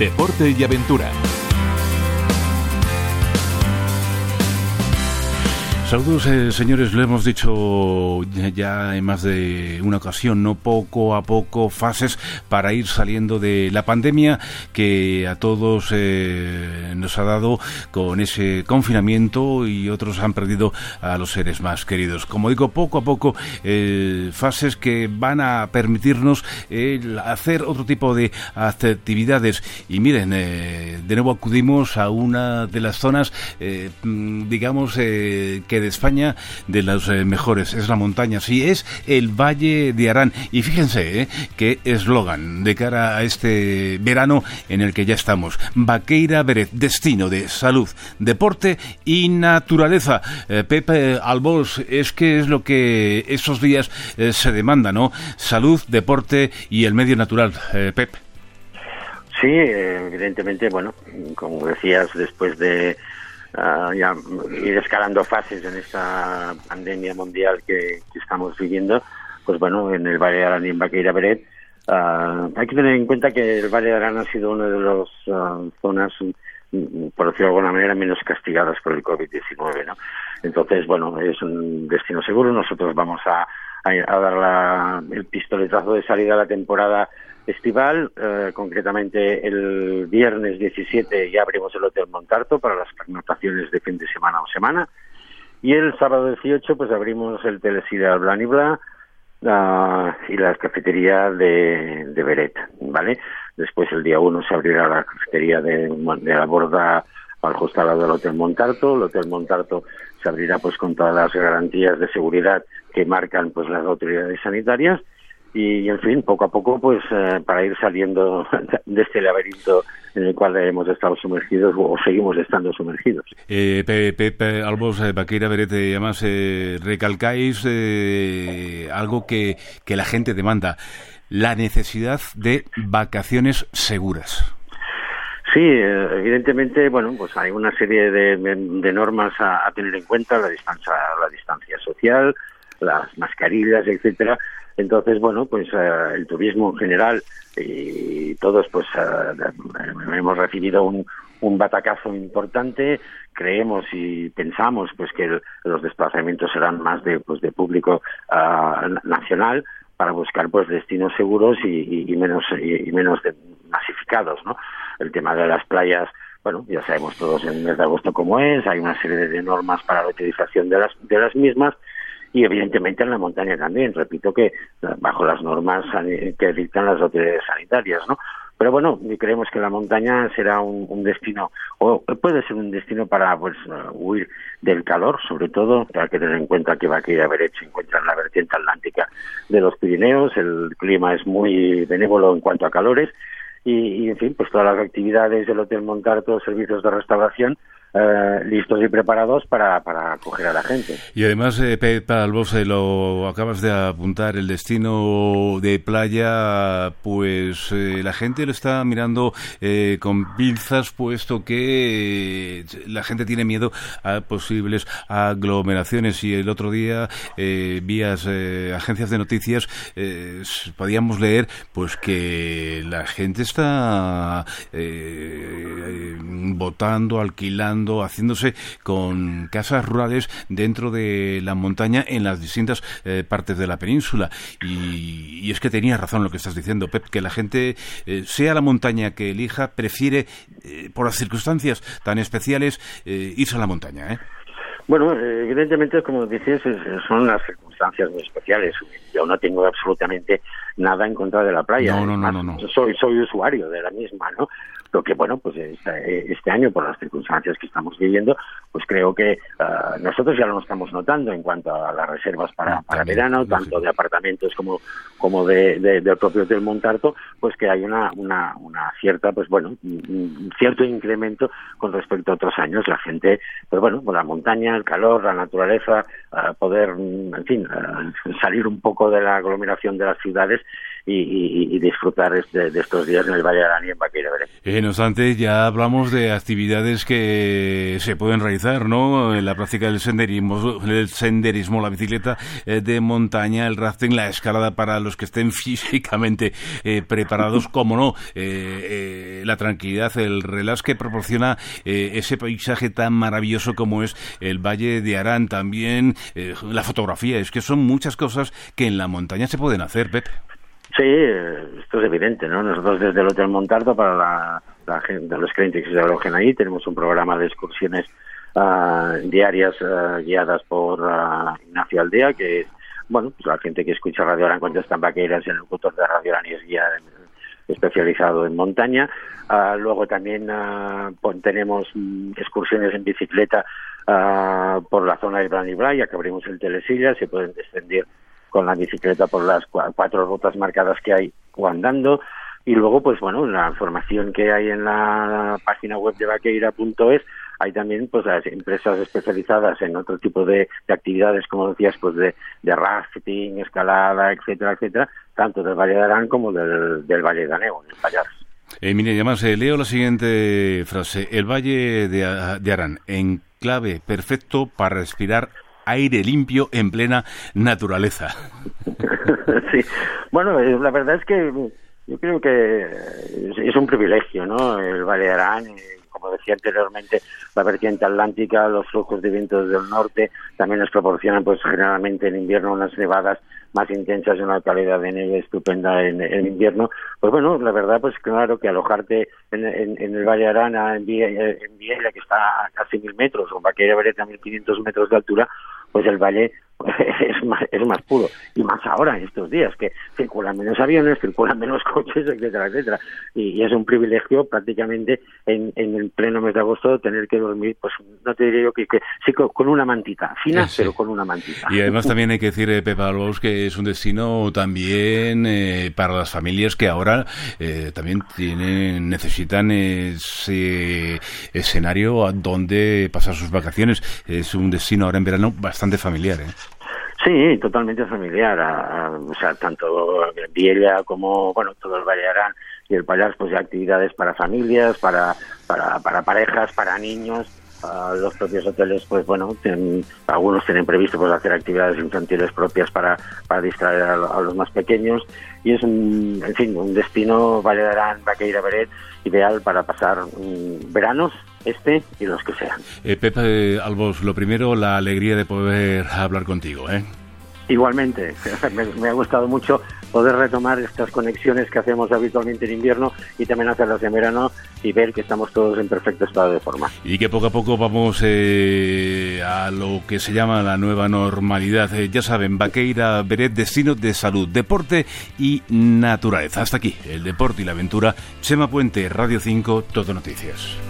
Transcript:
deporte y aventura. Saludos, eh, señores. Lo hemos dicho ya en más de una ocasión, no poco a poco, fases para ir saliendo de la pandemia que a todos eh, nos ha dado con ese confinamiento y otros han perdido a los seres más queridos. Como digo, poco a poco, eh, fases que van a permitirnos hacer otro tipo de actividades. Y miren, de nuevo acudimos a una de las zonas, digamos, que de España de los eh, mejores. Es la montaña, sí, es el Valle de Arán. Y fíjense, eh, qué eslogan de cara a este verano en el que ya estamos. Vaqueira Beret, destino de salud, deporte y naturaleza. Eh, Pepe Albos, es que es lo que esos días se demanda, ¿no? Salud, deporte y el medio natural. Pep. Sí, evidentemente, bueno, como decías, después de uh, ya ir escalando fases en esta pandemia mundial que, estamos viviendo, pues bueno, en el Valle de Arán y en Baqueira Beret, uh, hay que tener en cuenta que el Valle de Arán ha sido una de las uh, zonas, mm, por decirlo de alguna manera, menos castigadas por el COVID-19, ¿no? Entonces, bueno, es un destino seguro. Nosotros vamos a, a, dar la, el pistoletazo de salida a la temporada estival. Eh, concretamente, el viernes 17 ya abrimos el Hotel Montarto para las pernoctaciones de fin de semana o semana. Y el sábado 18, pues abrimos el Telesida Blan y Bla uh, y la cafetería de, de Beret, ¿vale? Después, el día 1, se abrirá la cafetería de, la borda al costado del Hotel Montarto. El Hotel Montarto se abrirá pues con todas las garantías de seguridad que marcan pues las autoridades sanitarias y, en fin, poco a poco, pues eh, para ir saliendo de este laberinto en el cual hemos estado sumergidos o seguimos estando sumergidos. Eh, Pepe Albos, eh, Baqueira Berete, además eh, recalcáis eh, algo que, que la gente demanda, la necesidad de vacaciones seguras. Sí, evidentemente, bueno, pues hay una serie de, de normas a, a, tener en cuenta, la distancia, la distancia social, las mascarillas, etcétera, entonces, bueno, pues eh, el turismo en general y todos pues eh, hemos recibido un, batacazo importante. Creemos y pensamos pues que los desplazamientos serán más de pues de público uh, nacional para buscar pues destinos seguros y, y, menos y, menos masificados, ¿no? El tema de las playas bueno, ya sabemos todos en el mes de agosto cómo es, hay una serie de normas para la utilización de las, de las mismas y evidentemente en la montaña también. Repito que bajo las normas que dictan las autoridades sanitarias, ¿no? Pero bueno, creemos que la montaña será un, destino, o puede ser un destino para pues huir del calor, sobre todo, hay que tener en cuenta que Vaqueira Beret se encuentra en la vertiente atlántica de los Pirineos, el clima es muy benévolo en cuanto a calores, y, en fin, pues todas las actividades del Hotel Montarto, servicios de restauración, eh, listos y preparados para, para acoger a la gente. Y además, eh, Albose, lo acabas de apuntar, el destino de playa, pues eh, la gente lo está mirando eh, con pinzas, puesto que la gente tiene miedo a posibles aglomeraciones. Y el otro día, vías agencias de noticias, podíamos leer pues que la gente está votando, alquilando, haciéndose con casas rurales dentro de la montaña en las distintas eh, partes de la península. Y, es que tenía razón lo que estás diciendo, Pep, que la gente, eh, sea la montaña que elija, prefiere, eh, por las circunstancias tan especiales, irse a la montaña. Bueno, evidentemente, como dices, son las circunstancias muy especiales. Yo no tengo absolutamente nada en contra de la playa. No, no, no, no, Soy, soy usuario de la misma, ¿no? Lo que, bueno, pues este, este año, por las circunstancias que estamos viviendo, pues creo que uh, nosotros ya lo estamos notando en cuanto a las reservas para, ah, para verano, tanto de apartamentos como, como de, de, del propio Hotel Montarto, pues que hay una, una, una cierta, pues bueno, un cierto incremento con respecto a otros años. La gente, pues bueno, por la montaña, el calor, la naturaleza, uh, poder, en fin, uh, salir un poco de la aglomeración de las ciudades y, disfrutar este, de, estos días en el Valle de Arán y en Baqueira eh, no obstante, ya hablamos de actividades que se pueden realizar, ¿no? En la práctica del senderismo, el senderismo, la bicicleta eh, de montaña, el rafting, la escalada para los que estén físicamente eh, preparados, como no, la tranquilidad, el relax que proporciona ese paisaje tan maravilloso como es el Valle de Arán, también la fotografía, es que son muchas cosas que en la montaña se pueden hacer, Pepe. Sí, esto es evidente, ¿no? Nosotros desde el Hotel Montardo, para la, la gente, los clientes que se alojen ahí, tenemos un programa de excursiones uh, diarias uh, guiadas por uh, Ignacio Aldea, que es, bueno, pues la gente que escucha Radio Arán cuando está en el locutor de Radio Arán y es guía especializado en montaña. luego también tenemos mm, excursiones en bicicleta por la zona del ya que abrimos el Telesilla, se pueden descender con la bicicleta por las cuatro rutas marcadas que hay o andando. Y luego, pues bueno, la información que hay en la página web de vaqueira.es, hay también pues las empresas especializadas en otro tipo de, actividades, como decías, pues de, rafting, escalada, etcétera, etcétera, tanto del Valle de Arán como del, Valle de Aneo, en el Eh, mire, además, eh, leo la siguiente frase. El Valle de, de Arán, clave perfecto para respirar aire limpio en plena naturaleza. sí, bueno, eh, la verdad es que yo creo que es un privilegio, ¿no? El Balearán, eh, como decía anteriormente, la vertiente atlántica, los flujos de vientos del norte también nos proporcionan, pues generalmente en invierno unas nevadas más intensas y una calidad de nieve estupenda en, invierno. Pues bueno, la verdad, pues claro que alojarte en, el Valle Arana, en, en Viella, que está a casi mil metros, o Vaqueira Beretta a mil quinientos metros de altura, pues el valle es más, es más puro. Y más ahora, en estos días, que circulan menos aviones, circulan menos coches, etcétera, etcétera. Y, es un privilegio prácticamente en, en, el pleno mes de agosto tener que dormir, pues no te diría yo que, sí, con una mantita, fina, pero con una mantita. Y además también hay que decir, eh, Pepa Albos, que es un destino también eh, para las familias que ahora eh, también tienen necesitan ese escenario donde pasar sus vacaciones. Es un destino ahora en verano bastante familiar, ¿eh? Sí, totalmente familiar. o sea, tanto Viella como, bueno, todo el Vallarán y el Pallars, pues actividades para familias, para, para, para parejas, para niños. los propios hoteles, pues bueno, algunos tienen previsto pues hacer actividades infantiles propias para, para distraer a, los más pequeños. Y es, un, en fin, un destino, Vallarán, Vaqueira Beret, ideal para pasar veranos este y los que sean. Eh, Pepe Albos, lo primero, la alegría de poder hablar contigo. ¿eh? Igualmente, me, ha gustado mucho poder retomar estas conexiones que hacemos habitualmente en invierno y también hacerlas en verano y ver que estamos todos en perfecto estado de forma. Y que poco a poco vamos eh, a lo que se llama la nueva normalidad. Eh, ya saben, Vaqueira Beret, destino de salud, deporte y naturaleza. Hasta aquí, el deporte y la aventura. Chema Puente, Radio 5, Todo Noticias.